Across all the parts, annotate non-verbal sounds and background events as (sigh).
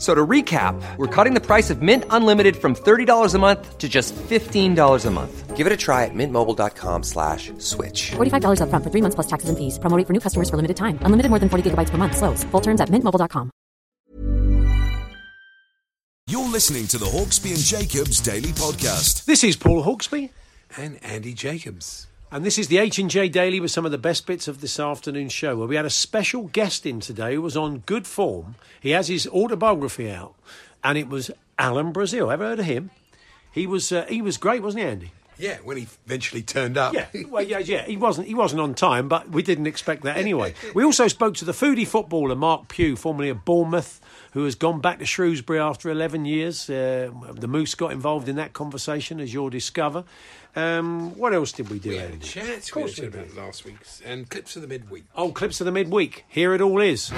F- So to recap, we're cutting the price of Mint Unlimited from $30 a month to just $15 a month. Give it a try at mintmobile.com slash switch. $45 upfront for three months plus taxes and fees. Promo rate for new customers for limited time. Unlimited more than 40 gigabytes per month. Slows. Full terms at mintmobile.com. You're listening to the Hawksbee and Jacobs Daily Podcast. This is Paul Hawksbee, and Andy Jacobs. And this is the H&J Daily with some of the best bits of this afternoon's show, where we had a special guest in today who was on good form. He has his autobiography out, and it was Alan Brazil. Ever heard of him? He was uh, he was great, wasn't he, Andy? Yeah, when he eventually turned up. Yeah, (laughs) well, yeah, yeah. He wasn't he wasn't on time, but we didn't expect that anyway. (laughs) we also spoke to the foodie footballer Mark Pugh, formerly of Bournemouth, who has gone back to Shrewsbury after 11 years. Uh, the Moose got involved in that conversation, as you'll discover. Um, what else did we do, We had a Andy? chat. Of course we we had did. about last week's and clips of the midweek. Oh, clips of the midweek. Here it all is.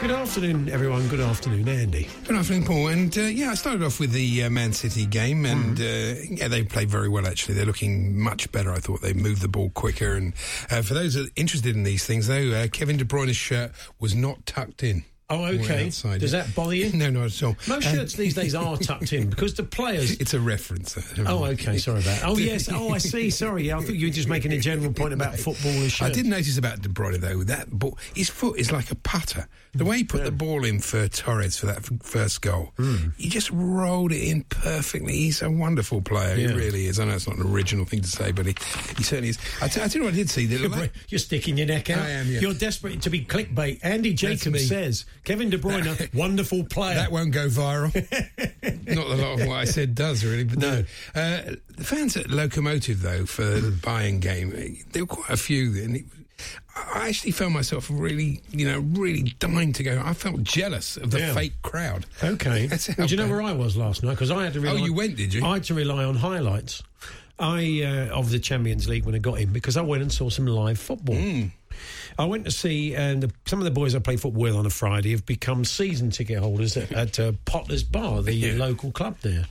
Good afternoon, everyone. Good afternoon, Andy. Good afternoon, Paul. And uh, yeah, I started off with the uh, Man City game, and Mm-hmm. uh, yeah, they played very well. Actually, they're looking much better. I thought they moved the ball quicker. And uh, for those that are interested in these things, though, uh, Kevin De Bruyne's shirt was not tucked in. Oh, okay. outside, Does yeah. that bother you? (laughs) No, not at all. Most Uh, shirts these days are tucked in (laughs) because the players. It's a reference. Oh, okay. Sorry about. That. Oh, yes. Oh, I see. Sorry. I thought you were just making a general point about (laughs) football and I shirts. did notice about De Bruyne though that ball, his foot is like a putter. The way he put the ball in for Torres for that first goal, Hmm. he just rolled it in perfectly. He's a wonderful player. Yeah. He really is. I know it's not an original thing to say, but he, he certainly is. I t- I tell you what I did see. The, You're, you're sticking your neck out. I am, yeah. You're desperate to be clickbait. Andy. Jacobs says Kevin De Bruyne, (laughs) wonderful player. that won't go viral. (laughs) Not a lot of what I said does really, but no. Uh, the fans at Lokomotiv though for the Bayern game, there were quite a few, and it, I actually found myself really, you know, really dying to go. I felt jealous of the Yeah. fake crowd. Okay. That's how Well, do you know where I was last night? Because I had to. Rely, Oh, you went, did you? I had to rely on highlights. I uh, of the Champions League when I got in because I went and saw some live football. Hmm. I went to see, and the, some of the boys I play football with on a Friday have become season ticket holders at, at uh, Potter's Bar, the local club there.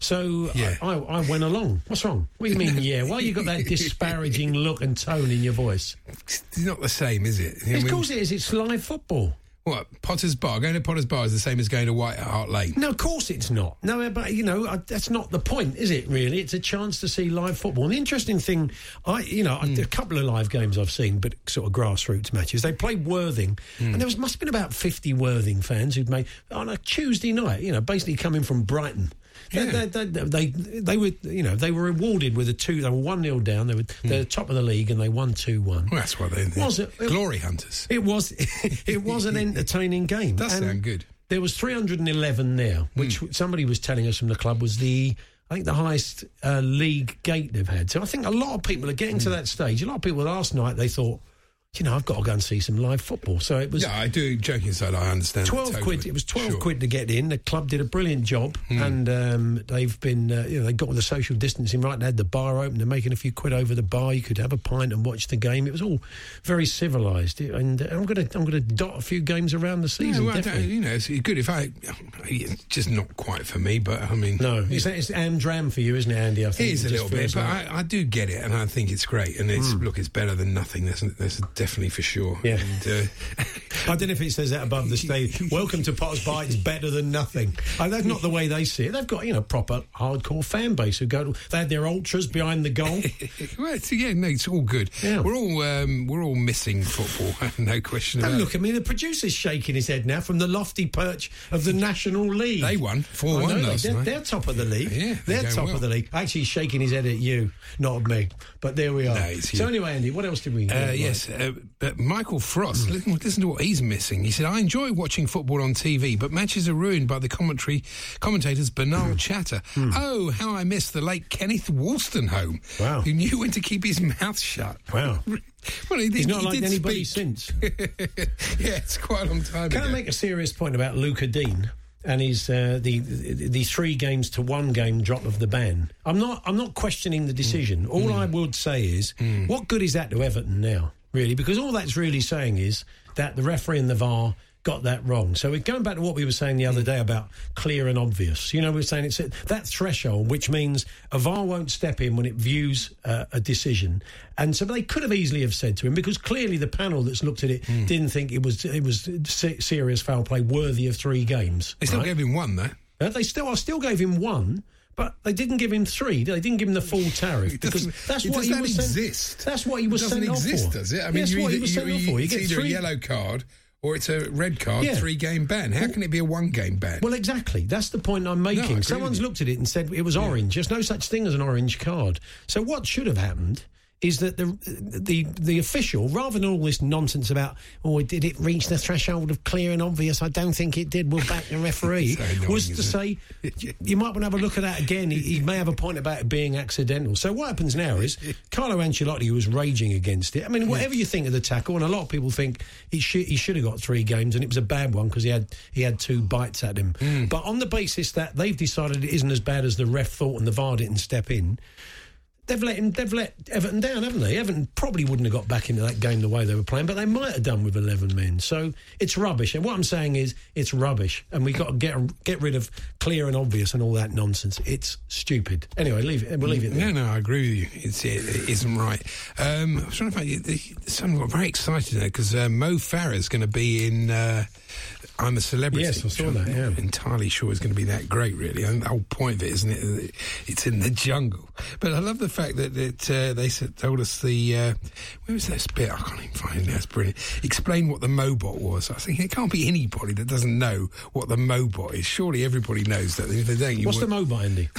So Yeah. I, I, I went along. What's wrong? What do you mean? yeah. Why you got that disparaging look and tone in your voice? It's not the same, is it? Of course it is. It's live football. What Potter's Bar? Going to Potter's Bar is the same as going to White Hart Lane. No, of course it's not. No, but you know I- that's not the point, is it? Really, it's a chance to see live football. And the interesting thing, I you know Hmm. a couple of live games I've seen, but sort of grassroots matches. They played Worthing, Hmm. and there was must have been about fifty Worthing fans who'd made on a Tuesday night. You know, basically coming from Brighton. They, Yeah. they, they, they, they were, you know, they were rewarded with a two. They were one 0 down. They were they're the hmm. top of the league, and they won two one. Well, that's what they Was it? Glory Hunters. It was (laughs) it was an entertaining game. Does And sound good. There was 311 there, hmm. which somebody was telling us from the club was the I think the highest uh, league gate they've had. So I think a lot of people are getting to hmm. that stage. A lot of people last night they thought, you know, I've got to go and see some live football. So it was Yeah, I do. Joking aside, I understand. 12 totally. quid. It was 12 Sure. quid to get in. The club did a brilliant job, Hmm. and um, they've been, uh, you know, they got all the social distancing right. They had the bar open. They're making a few quid over the bar. You could have a pint and watch the game. It was all very civilised. And uh, I'm going to, I'm to dot a few games around the Yeah, season. well, definitely. you know, it's good if I. It's just not quite for me, but I mean, No, it's, it's Amdram for you, isn't it, Andy? I It think is a little bit, but like- I, I do get it, and I think it's great. And it's look, it's better than nothing. That's, that's definitely for sure. Yeah. And, uh, (laughs) I don't know if it says that above the stage. Welcome to Potter's Bar. It's better than nothing. Oh, that's not the way they see it. They've got you know proper hardcore fan base who go. To, they had their ultras behind the goal. (laughs) well, it's, yeah, no, it's all good. Yeah. We're all um, we're all missing football, (laughs) no question Don't look it. at me. The producer's shaking his head now from the lofty perch of the National League. They won 4-1 last they're, night. They're top of the league. Yeah, they're they're top well. of the league. Actually, he's shaking his head at you, not at me. But there we are. No, it's so anyway, Andy, what else did we? Uh, yes, uh, but Michael Frost, Hmm. listen, listen to what he's missing. He said, I enjoy watching football on TV, but matches are ruined by the commentary commentators' banal hmm. chatter. Hmm. Oh, how I miss the late Kenneth Wolstenholme, Wow. who knew when to keep his mouth shut. Wow. (laughs) well, he, He's not he like anybody speak. since. (laughs) yeah, it's quite a long time ago. Can ago. I make a serious point about Lucas Digne and his uh, the, the the three games to one game drop of the ban? I'm not I'm not questioning the decision. Hmm. All I would say is, what good is that to Everton now? Really, because all that's really saying is that the referee and the VAR got that wrong. So we're going back to what we were saying the other day about clear and obvious. You know, we are saying it's that threshold, which means a VAR won't step in when it views uh, a decision. And so they could have easily have said to him because clearly the panel that's looked at it didn't think it was it was serious foul play worthy of three games. They still right? gave him one, though. Uh, they still I still gave him one. But they didn't give him three. They didn't give him the full tariff because that's what he was sent. That's what he was it doesn't sent off exist, for. does it? I mean, Yes, you either, you, you-. You it's get either three. a yellow card or it's a red card, Yeah. three game ban. How can it be a one game ban? Well, exactly. That's the point I'm making. with Someone's looked at it and said it was orange. There's no such thing as an orange card. So what should have happened is that the the the official, rather than all this nonsense about, oh, did it reach the threshold of clear and obvious? I don't think it did. We'll back the referee. Annoying, was to say, you might want to have a look at that again. He, he may have a point about it being accidental. So what happens now is Carlo Ancelotti was raging against it. I mean, whatever you think of the tackle, and a lot of people think he should he should have got three games, and it was a bad one because he had he had two bites at him. Hmm. But on the basis that they've decided it isn't as bad as the ref thought, and the VAR didn't step in. They've let him. They've let Everton down, haven't they? Everton probably wouldn't have got back into that game the way they were playing, but they might have done with eleven men. So it's rubbish. And what I'm saying is, it's rubbish, and we've got to get get rid of clear and obvious and all that nonsense. It's stupid. Anyway, leave it. We'll leave it there. No, no, I agree with you. It's, it, it isn't right. Um, I was trying to find. Someone got very excited there because uh, Mo Farah's going to be in. Uh, I'm a celebrity. Yes, I saw I'm that, not entirely sure is going to be that great. Really, and the whole point of it, isn't it? It's in the jungle. But I love the fact that it, uh, they said, told us the uh, where was that bit? I can't even find it. That's brilliant. Explain what the Mobot was. I was thinking it can't be anybody that doesn't know what the Mobot is. Surely everybody knows that. If they don't, you What's the won't- mobile, Andy? (laughs)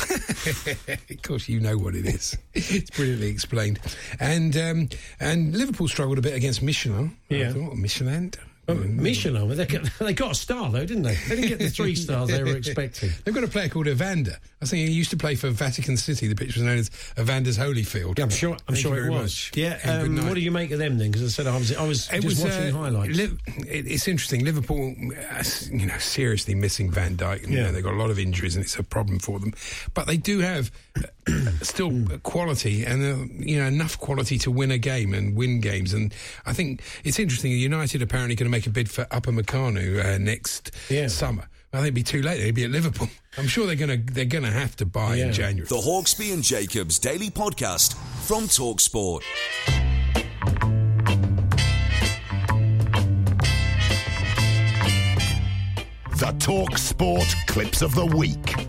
of course, you know what it is. (laughs) it's brilliantly explained. And um, and Liverpool struggled a bit against Michelin. Yeah. I thought, Michelin. Um, Michelin. They got, (laughs) they got a star though, didn't they? They didn't get the three (laughs) stars they were expecting. They've got a player called Evander. I think he used to play for Vatican City. The pitch was known as Evander's Holyfield. Yeah, I'm sure. I'm Thank sure it was. much. Yeah. Um, what do you make of them then? Because I said I was. I was It just was watching uh, highlights. It, it's interesting. Liverpool, uh, you know, seriously missing Van Dijk. And, you Yeah. know, they've got a lot of injuries, and it's a problem for them. But they do have uh, (clears throat) still quality, and uh, you know, enough quality to win a game and win games. And I think it's interesting. United apparently going to make a bid for Upamecano uh, next Yeah. summer. I think it'd be too late. They'd be at Liverpool. (laughs) I'm sure they're going to they're going to have to buy Yeah. in January. The Hawksbee and Jacobs Daily Podcast from Talksport. The Talk Sport Clips of the Week.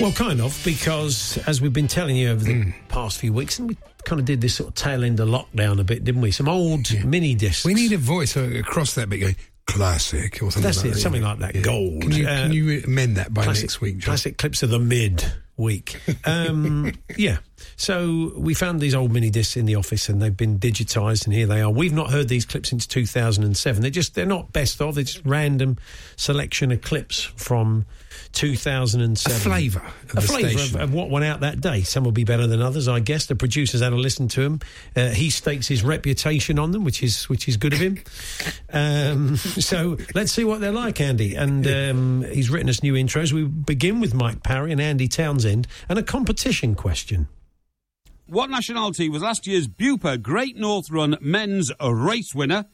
Well, kind of, because as we've been telling you over the past few weeks, and we kind of did this sort of tail end of lockdown a bit, didn't we? Some old mini discs. We need a voice across that bit going classic or something. That's like it, that. something like that. Yeah. Gold. Can you, Uh, can you amend that by classic, next week, John? Classic clips of the mid week. (laughs) Um, yeah. So we found these old mini discs in the office, and they've been digitised, and here they are. We've not heard these clips since 2007. They're just they're not best of. They're just random selection of clips from 2007. A flavour of a flavour of, of what went out that day. Some will be better than others, I guess. The producers had a listen to them. Uh, he stakes his reputation on them, which is which is good of him. Um, (laughs) so let's see what they're like, Andy. And um, he's written us new intros. We begin with Mike Parry and Andy Townsend, and a competition question. What nationality was last year's Bupa Great North Run men's race winner?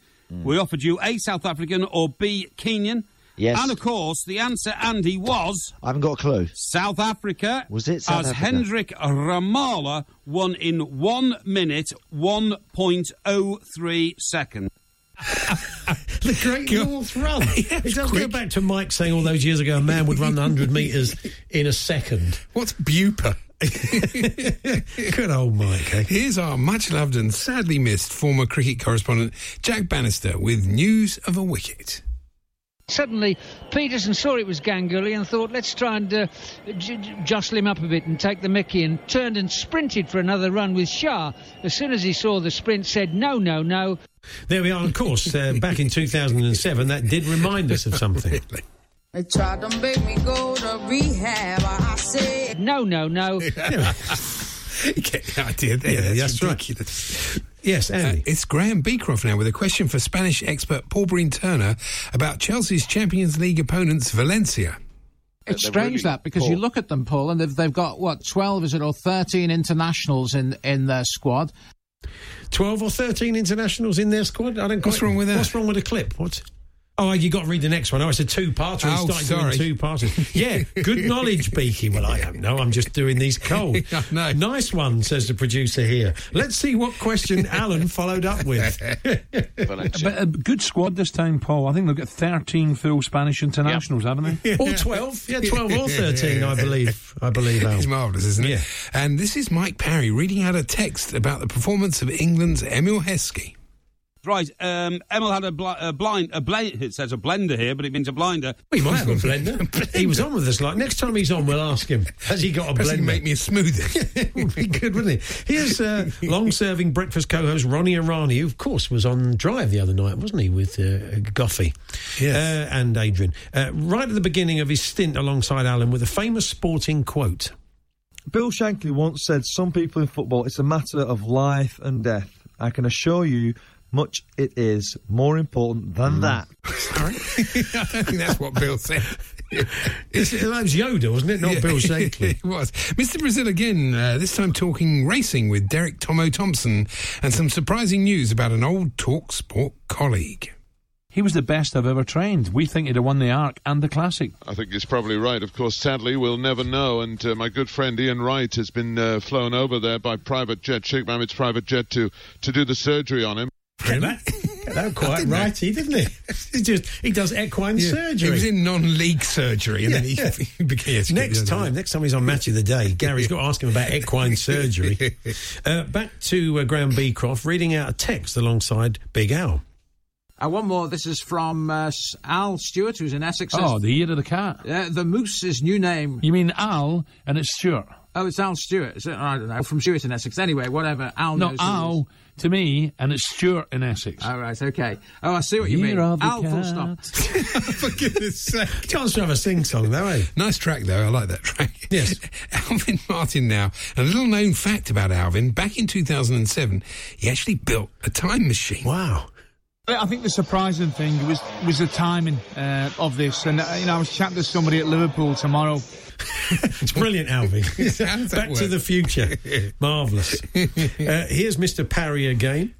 We offered you A, South African or B, Kenyan. Yes. And of course, the answer, Andy, was I haven't got a clue. South Africa. Was it South as Africa? Hendrick Ramaala won in one minute, 1.03 seconds. (laughs) the Great North Run. (laughs) it does go back to Mike saying all those years ago a man would run 100 (laughs) metres in a second. What's Bupa? Good old Mike. Eh? Here's our much loved and sadly missed former cricket correspondent, Jack Bannister, with news of a wicket. Suddenly, Pietersen saw it was Ganguly and thought, let's try and uh, j- j- jostle him up a bit and take the mickey, and turned and sprinted for another run with Shah. As soon as he saw the sprint, said, no, no, no. There we are, of course. Uh, (laughs) back in 2007, that did remind us of something. (laughs) They tried to make me go to rehab. I said, no, no, no. (laughs) you get the idea there. Yeah, that's, that's right. Ridiculous. Yes, Andy. Uh, it's Graham Beecroft now with a question for Spanish expert Paul Breen Turner about Chelsea's Champions League opponents, Valencia. It's strange that because you look at them, Paul, and they've, they've got what twelve is it or thirteen internationals in in their squad. 12 or 13 internationals in their squad? I don't What's quite- wrong with that? What's wrong with the clip? What? Oh, you got to read the next one. Oh, it's a two-parter. Oh, He started sorry. doing two parters. Yeah, good (laughs) knowledge, Beaky. Well, I don't know. I'm just doing these cold. (laughs) I know. Nice one, says the producer here. Let's see what question (laughs) Alan followed up with. But a good squad this time, Paul. I think they've got 13 full Spanish internationals, haven't they? or 12. Yeah, 12 or 13, I believe. I believe, Al. It's marvellous, isn't it? Yeah. And this is Mike Parry reading out a text about the performance of England's Emile Heskey. Right, um, Emile had a, bl- a blind, a blend. It says a blender here, but it means a blinder. Well, he might have (laughs) a blender. he was on with us. Like next time he's on, we'll ask him. Has he got a Does blender? he make me a smoothie? (laughs) would be good, wouldn't it? Here's uh, (laughs) long-serving breakfast co-host Ronnie Irani, who, of course, was on Drive the other night, wasn't he, with uh, Goughie Yes. uh, and Adrian. Uh, right at the beginning of his stint alongside Alan with a famous sporting quote. Bill Shankly once said, Some people in football, it's a matter of life and death. I can assure you, much it is more important than that. Sorry? (laughs) I don't think that's what Bill said. (laughs) It's, that was Yoda, wasn't it? Not Yeah, Bill Shankly. (laughs) it was. Mr. Brazil again, uh, this time talking racing with Derek Tomo Thompson and some surprising news about an old Talk Sport colleague. He was the best I've ever trained. We think he'd have won the Arc and the Classic. I think he's probably right. Of course, sadly, we'll never know. And uh, my good friend Ian Wright has been uh, flown over there by private jet, Sheikh Mohammed's private jet, to, to do the surgery on him. Get that, get that quite (laughs) righty, didn't he? (laughs) He just he does equine Yeah, surgery. He was in non-league surgery, and Yeah, then he, yeah. (laughs) he became. yes, Next yeah, time, next time he's on Match of the Day, Gary's got to ask him about equine surgery. Uh, back to uh, Graham Beecroft reading out a text alongside Big Al. Uh, one more. This is from uh, Al Stewart, who's in Essex. Oh, the year of the cat. Uh, the Moose's new name. You mean Al and it's Stuart? Oh, it's Al Stewart. Is it? I don't know. From Stewart in Essex. Anyway, whatever. Al No, knows who it is. Al to me and it's Stewart in Essex. All right, okay. Oh, I see what you Year mean. of the Al, full stop. (laughs) For goodness sake. (laughs) Chance to have a sing song, though, eh? Nice track, though. I like that track. Yes. (laughs) Alvin Martin now. A little known fact about Alvin back in 2007, he actually built a time machine. Wow. I think the surprising thing was was the timing uh, of this, and uh, you know I was chatting to somebody at Liverpool tomorrow. (laughs) It's brilliant, Alvin. How does that Back to the future. (laughs) Marvellous. Uh, here's Mr. Parry again.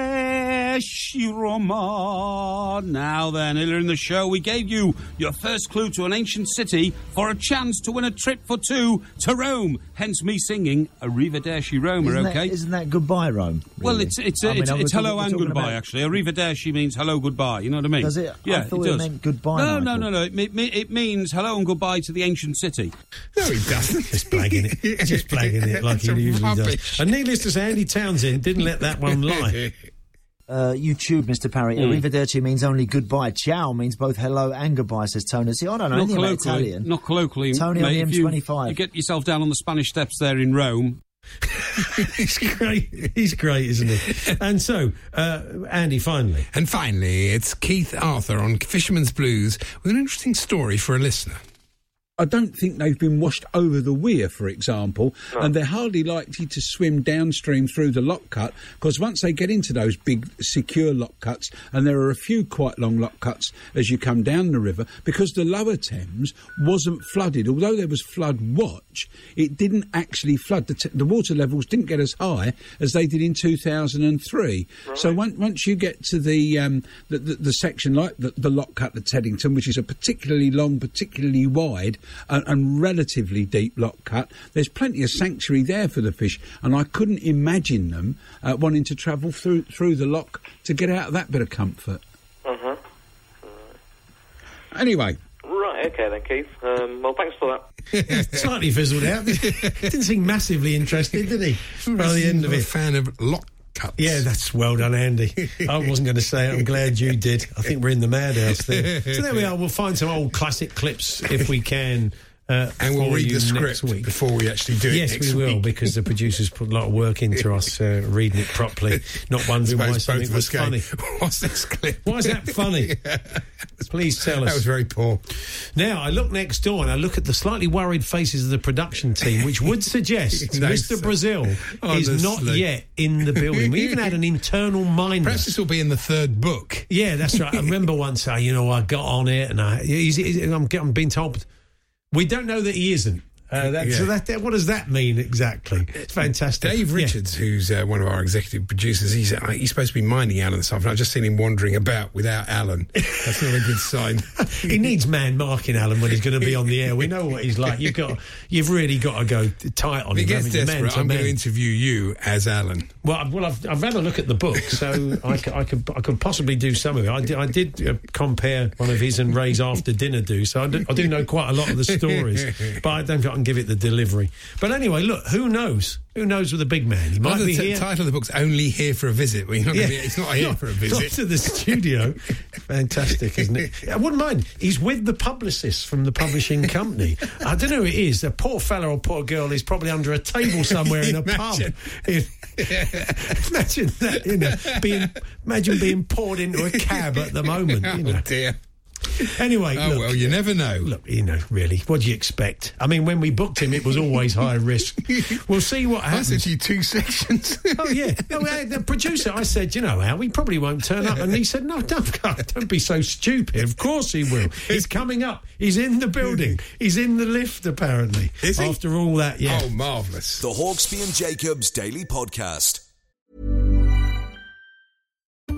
Arrivederci Roma. Now then, earlier in the show, we gave you your first clue to an ancient city for a chance to win a trip for two to Rome. Hence me singing Arrivederci Roma, Isn't okay? That, isn't that goodbye, Rome? well, it's it's I it's, are we it's hello we're and talking goodbye. about- Actually, Arrivederci means hello goodbye. You know what I mean? Does it? I Yeah, thought it it does. meant goodbye, No, no, Michael. no, no. It, me- me- it means hello and goodbye to the ancient city. No, he doesn't. Just blagging it. Just blagging it like he usually rubbish. does. And needless to say, Andy Townsend didn't let that one lie. (laughs) Uh, YouTube, Mr. Parry. Mm. Arrivederci means only goodbye. Ciao means both hello and goodbye, says Tony. See, I don't know Not anything about colloquially. Italian. Not colloquially. Tony on mate, the if you- M25. You get yourself down on the Spanish steps there in Rome. (laughs) He's great. He's great, isn't he? And so, uh, Andy, finally. And finally, it's Keith Arthur on Fisherman's Blues with an interesting story for a listener. I don't think they've been washed over the weir, for example, and they're hardly likely to swim downstream through the lock cut because once they get into those big secure lock cuts, and there are a few quite long lock cuts as you come down the river, because the lower Thames wasn't flooded, although there was flood watch, it didn't actually flood. The, t- the water levels didn't get as high as they did in 2003. So once, once you get to the, um, the, the, the section like the, the lock cut at Teddington, which is a particularly long, particularly wide, and, and relatively deep lock cut. There's plenty of sanctuary there for the fish, and I couldn't imagine them uh, wanting to travel through through the lock to get out of that bit of comfort. Uh-huh. Anyway, Right, okay then, Keith. Um, well, thanks for that. (laughs) Slightly fizzled out. (laughs) Didn't seem massively interested, did he? By the end of a it. fan of lock cuts. Yeah, that's well done, Andy. I wasn't going to say it. I'm glad you did. I think we're in the madhouse there. So there we are. We'll find some old classic clips if we can. Uh, And we'll read the script week. before we actually do it Yes, we will, week. because the producers put a lot of work into (laughs) us uh, reading it properly, not wondering why something was funny. (laughs) What's this clip? Why is that funny? (laughs) Please tell us. That was very poor. Now, I look next door and I look at the slightly worried faces of the production team, which would suggest No, Mr. Brazil is not yet in the building. We even had an internal minder. Perhaps this will be in the third book. Yeah, that's right. I remember once, I, you know, I got on it and I, I'm, I'm being told we don't know that he isn't. Uh, that, So that, that, what does that mean exactly? It's fantastic. Dave Yeah. Richards, who's uh, one of our executive producers, he's uh, he's supposed to be minding Alan this afternoon. I've just seen him wandering about without Alan. That's not a good sign. (laughs) he needs man marking Alan when he's going to be on the air. We know what he's like. You've got, you've really got to go tight on If he gets haven't you? Man desperate, I'm going to interview you as Alan. Well, I've, well, I've, I've had a look at the book, so I, c- I could I could possibly do some of it. I did, I did uh, compare one of his and Ray's after dinner do, so I do, I do know quite a lot of the stories, but I don't can give it the delivery. But anyway, look, who knows? Who knows with the big man? He might Well, be the t- here. title of the book's only here for a visit. Well, you're not gonna be, it's not here for a Not visit. to the studio. (laughs) Fantastic, isn't it? I wouldn't mind. He's with the publicist from the publishing company. (laughs) I don't know who it is. A poor fella or poor girl is probably under a table somewhere in a pub. Imagine. (laughs) imagine that, you know, being imagine being poured into a cab at the moment. Oh, you know. Oh dear. Anyway, Oh look, well, you never know. Look, you know, really, what do you expect? I mean, when we booked him, it was always high risk. (laughs) We'll see what I happens. said to you two sections. (laughs) Oh yeah, no, uh, the producer. I said, you know, Al, he probably won't turn up, and he said, no, don't, God, don't be so stupid. Of course he will. He's coming up. He's in the building. He's in the lift. Apparently, Is he? After all that, yeah. Oh, marvellous. The Hawksbee and Jacobs Daily Podcast.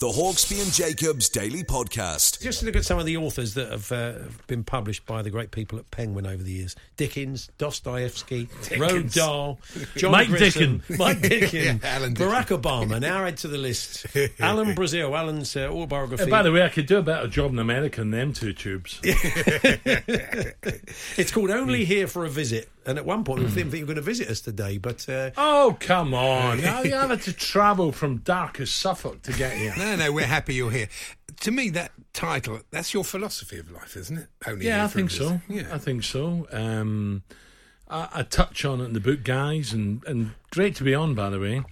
The Hawksbee and Jacobs Daily Podcast. Just look at some of the authors that have, uh, been published by the great people at Penguin over the years: Dickens, Dostoevsky, Roald Dahl, (laughs) John Mike Grisham, Dicken. (laughs) Mike Dicken, (laughs) Yeah, Alan Barack Obama. Now add to the list Alan Brazil, Alan's uh, autobiography. Uh, by the way, I could do a better job in America than them two tubes. it's called Only Here for a Visit, and at one point we didn't think you were going to visit us today, but uh, Oh, come on. (laughs) Now you have to travel from darkest Suffolk to get here. No, no, we're happy you're here. To me, that title, that's your philosophy of life, isn't it? Only yeah, I think so. Yeah. I think so. Um, I, I touch on it in the book, guys, and, and great to be on, by the way.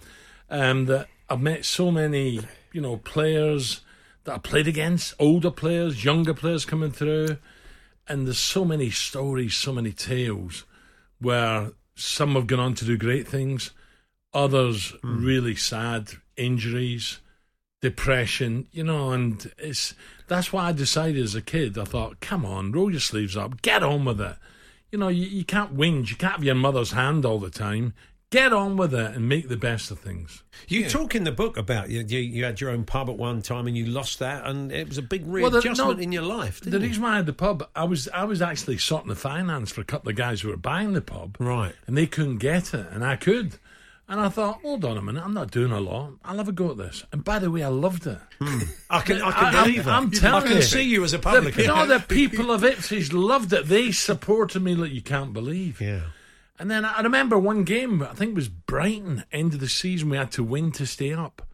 Um, that I've met so many, you know, players that I played against, older players, younger players coming through, and there's so many stories, so many tales where some have gone on to do great things, others hmm. really sad injuries, depression, you know, and it's that's why I decided as a kid. I thought, come on, roll your sleeves up, get on with it. You know, you, you can't whinge, you can't have your mother's hand all the time. Get on with it and make the best of things. You talk in the book about you, you, you had your own pub at one time and you lost that, and it was a big Well, the- no, in your life. The Didn't it? reason why I had the pub, I was I was actually sorting the finance for a couple of guys who were buying the pub, right? And they couldn't get it, and I could. And I thought, hold on a minute, I'm not doing a lot. I'll have a go at this. And by the way, I loved it. Hmm. I can, I (laughs) can I- I'm- believe that. I'm telling I can you. see you as a The, publican. no, the (laughs) people of Ipswich loved it. They supported me like you can't believe. Yeah. And then I remember one game, I think it was Brighton, end of the season, we had to win to stay up.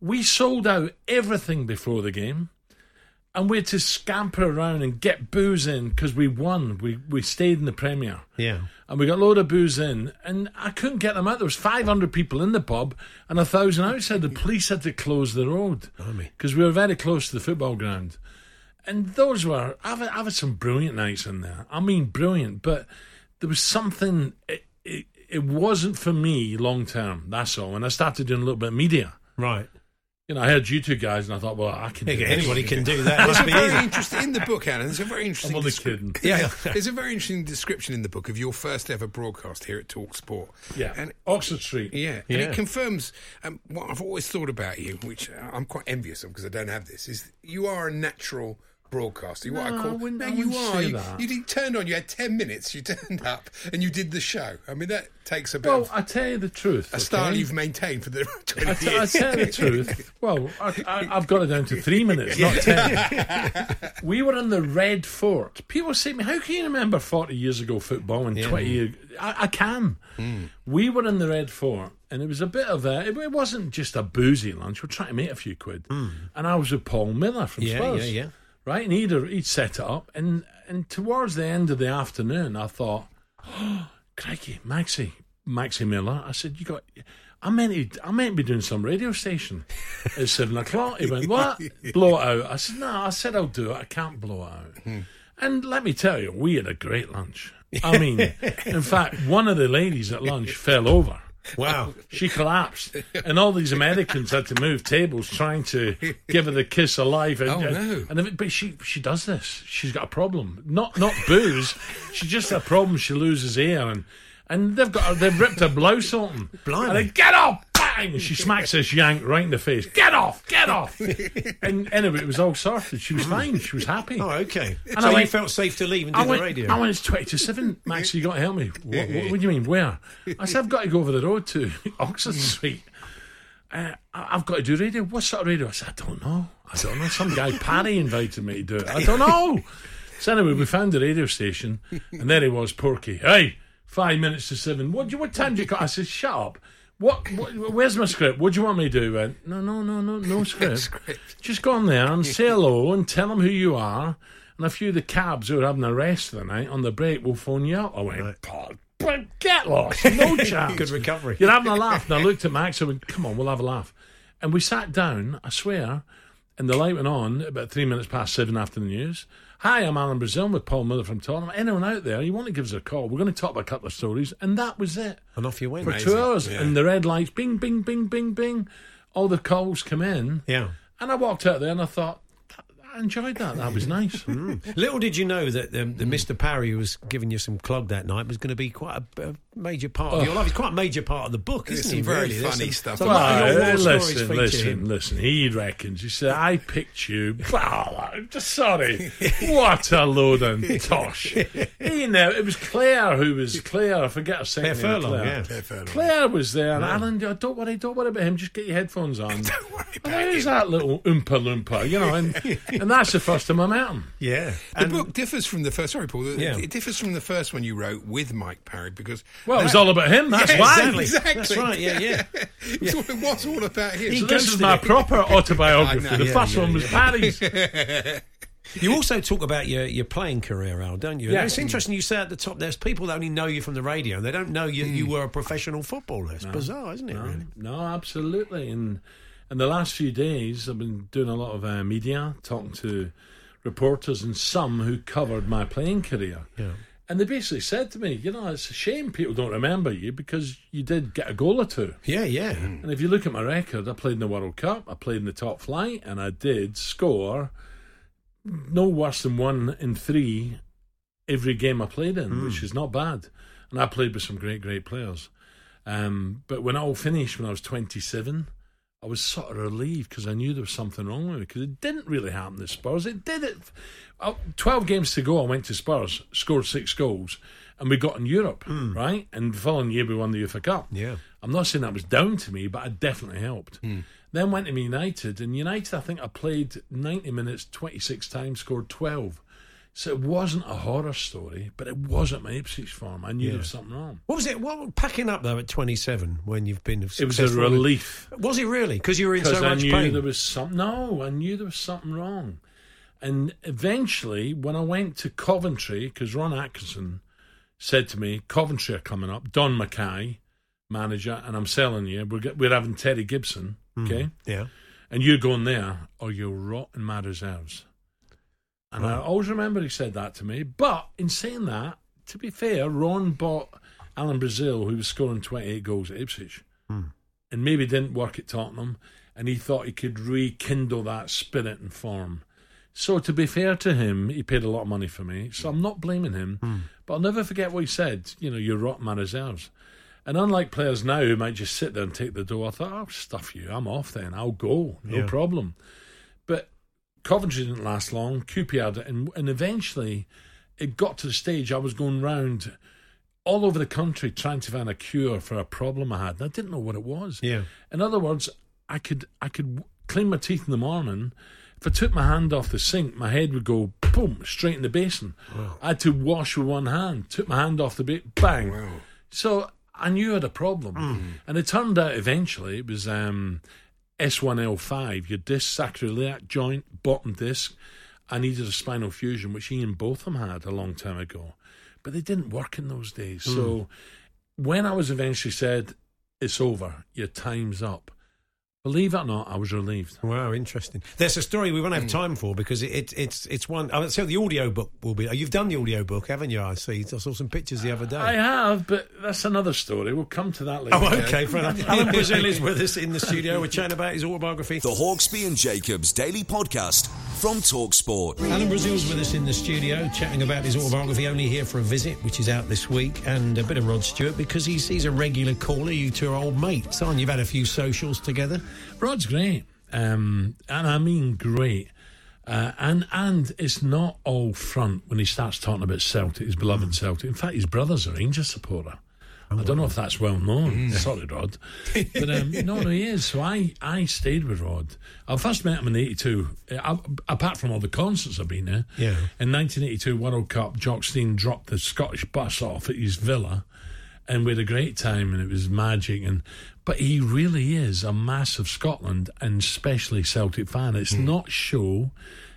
We sold out everything before the game, and we had to scamper around and get booze in because we won. We we stayed in the Premier. Yeah. And we got a load of booze in, and I couldn't get them out. There was 500 people in the pub and a thousand outside. The police had to close the road because we were very close to the football ground. And those were, I've, I've had some brilliant nights in there. I mean, brilliant, but there was something, it, it, it wasn't for me long term, that's all. And I started doing a little bit of media. Right. You know, I heard you two guys and I thought, well, I can do Yeah, this. anybody can do that. (laughs) There's Must a be very interesting in the book, Alan. There's a very interesting. I'm only descri- kidding. (laughs) Yeah, (laughs) there's a very interesting description in the book of your first ever broadcast here at Talk Sport. Yeah, and Oxford Street. Yeah, and it confirms um, what I've always thought about you, which I'm quite envious of because I don't have this. Is you are a natural broadcaster. You're what No, I I call. wouldn't- no, I you are. You, you did, turned on. You had ten minutes. You (laughs) turned up and you did the show. I mean, that takes a bit. Well, of I tell you the truth. a style okay? you've maintained for the 20 (laughs) I, t- I years. tell you the truth. Well, I, I, I've got it down to three minutes, not ten. (laughs) we were in the Red Fort. People say to me, "How can you remember forty years ago football and Yeah. twenty years?" I, I can. Hmm. We were in the Red Fort, and it was a bit of a. It, wasn't just a boozy lunch. We're trying to make a few quid, hmm. and I was with Paul Miller from Yeah, Spurs. yeah, yeah. Right, and he'd he'd set it up, and and towards the end of the afternoon, I thought, oh, (gasps) crikey, Maxie, Maxie Miller. I said, you got. I meant to, I meant to be doing some radio station at (laughs) seven o'clock. He went, what? Blow it out. I said, no. I said I'll do it. I can't blow it out. Hmm. And let me tell you, we had a great lunch. I mean, in fact, one of the ladies at lunch (laughs) fell over. Wow. (laughs) She collapsed. And all these Americans had to move tables trying to give her the kiss of life. And, Oh, no. And, if- but she, she does this. She's got a problem. Not not booze. she just had a problem. She loses air. And, and they've got they've ripped her blouse open. Blimey. And they, get off! And she smacks this yank right in the face. Get off! Get off! (laughs) and anyway, it was all sorted. She was fine. She was happy. Oh, okay. And so I you went- felt safe to leave and do I the went, radio. I went, it's 20 to 7. Max, you got to help me. What, what, what do you mean, where? I said, I've got to go over the road to (laughs) Oxford Street. Uh, I've got to do radio. What sort of radio? I said, I don't know. I don't know. Some guy, Paddy, invited me to do it. I don't know. So anyway, we found the radio station, and there he was, Porky. Hey, five minutes to seven. What, do you, what time do you cut? I said, shut up. What, what? Where's my script? What do you want me to do? Went, no, no, no, no, no (laughs) script. Just go on there and (laughs) say hello and tell them who you are. And a few of the cabs who are having a rest of the night on the break will phone you up. I went, "God, but get lost. (laughs) No chance. Good recovery. You're having a laugh. And I looked at Max and went, come on, we'll have a laugh. And we sat down, I swear, and the light went on about three minutes past seven after the news. Hi, I'm Alan Brazil with Paul Miller from Tottenham. Anyone out there, you want to give us a call? We're going to talk about a couple of stories. And that was it. And off you went. For two hours. And the red lights, bing, bing, bing, bing, bing. All the calls come in. Yeah. And I walked out there and I thought, I enjoyed that. That was nice. (laughs) Mm. Little did you know that um, the Mr. Parry who was giving you some clog that night was going to be quite a, a major part of Oh. your life. It's quite a major part of the book, isn't some he? very really? Funny some- stuff. there's a lot of your Well, war stories listen, listen, listen. He reckons. He said, I picked you. (laughs) Well, I'm just sorry. what a load of tosh. (laughs) He know, it was Claire who was Claire. I forget her second Claire name. Furlong, Claire. yeah. Claire Furlong. Claire was there. And Yeah. Alan, oh, don't worry, don't worry about him. Just get your headphones on. don't worry about Who's that little oompa loompa? You know, and, and that's the first time I met him. Yeah. The book differs from the first. Sorry, Paul. Yeah. It differs from the first one you wrote with Mike Parry because Well, it was all about him, that's Yeah, why. Exactly. That's right, yeah, (laughs) yeah. it, was all, it was all about him. so this is my proper (laughs) autobiography. Know. the Yeah, first yeah, one was yeah. Paddy's. (laughs) You also talk about your, your playing career, Al, don't you? And Yeah. It's interesting you say at the top, there's people that only know you from the radio and they don't know you, you hmm. were a professional footballer. It's No. bizarre, isn't it, no, really? No, absolutely. And and the last few days, I've been doing a lot of uh, media, talking to reporters and some who covered my playing career. Yeah. And they basically said to me, you know, it's a shame people don't remember you because you did get a goal or two. Yeah, yeah. And if you look at my record, I played in the World Cup, I played in the top flight, and I did score no worse than one in three every game I played in, which is not bad. And I played with some great, great players. Um, but when I all finished, when I was 27, I was sort of relieved because I knew there was something wrong with me because it didn't really happen to Spurs. It did it. Uh, 12 games to go, I went to Spurs, scored six goals, and we got in Europe, right? And the following year, we won the UEFA Cup. Yeah. I'm not saying that was down to me, but it definitely helped. Then went to United, and United, I think I played 90 minutes 26 times, scored 12. So it wasn't a horror story, but it wasn't my Ipswich farm. I knew there was something wrong. What was it? What packing up though at 27 when you've been? It was a relief. Was it really? Because you were in so I much knew pain. there was some. No, I knew there was something wrong. And eventually, when I went to Coventry, because Ron Atkinson said to me, Coventry are coming up, Don Mackay, manager, and I'm selling you. We're, get, we're having Terry Gibson, Mm, okay? Yeah. And you're going there, or you'll rot in my reserves. And I always remember he said that to me. But in saying that, to be fair, Ron bought Alan Brazil, who was scoring 28 goals at Ipswich, Hmm. and maybe didn't work at Tottenham, and he thought he could rekindle that spirit and form. So to be fair to him, he paid a lot of money for me. So I'm not blaming him, Hmm. but I'll never forget what he said. You know, you're rotting my reserves. And unlike players now who might just sit there and take the dough, I thought, I'll stuff you. I'm off then. I'll go. No Yeah. problem. Coventry didn't last long. QPR and, and eventually it got to the stage I was going round all over the country trying to find a cure for a problem I had. And I didn't know what it was. Yeah. In other words, I could I could clean my teeth in the morning. If I took my hand off the sink, my head would go boom straight in the basin. I had to wash with one hand. Took my hand off the basin, bang. So I knew I had a problem, and it turned out eventually it was um, S1L5, your disc sacroiliac joint, bottom disc. I needed a spinal fusion, which Ian Botham had a long time ago, but they didn't work in those days. Hmm. So when I was eventually said, "It's over, your time's up," believe it or not, I was relieved. Wow, interesting. There's a story we won't have hmm. time for because it, it, it's it's one. Oh, so the audio book will be. You've done the audio book, haven't you? I see. I saw some pictures the other day. I have, but that's another story. We'll come to that later. Oh, okay, fair enough. (laughs) Alan Brazil is (laughs) with us in the studio. We're chatting about his autobiography. The Hawksbee and Jacobs Daily Podcast from Talksport. Alan Brazil's with us in the studio, chatting about his autobiography. Only here for a visit, which is out this week, and a bit of Rod Stewart because he's he's a regular caller. You two are old mates, aren't you? You've had a few socials together. Rod's great, um, and I mean great. Uh, and and it's not all front when he starts talking about Celtic, his beloved Celtic. In fact, his brother's a Rangers supporter. I don't know if that's well known. Sorry, Rod, (laughs) but um, no, no, he is. So I, I stayed with Rod. I first met him in '82. Uh, apart from all the concerts I've been there, Yeah. in 1982 World Cup, Jock Stein dropped the Scottish bus off at his villa, and we had a great time, and it was magic. And but he really is a massive Scotland and especially Celtic fan. It's not show,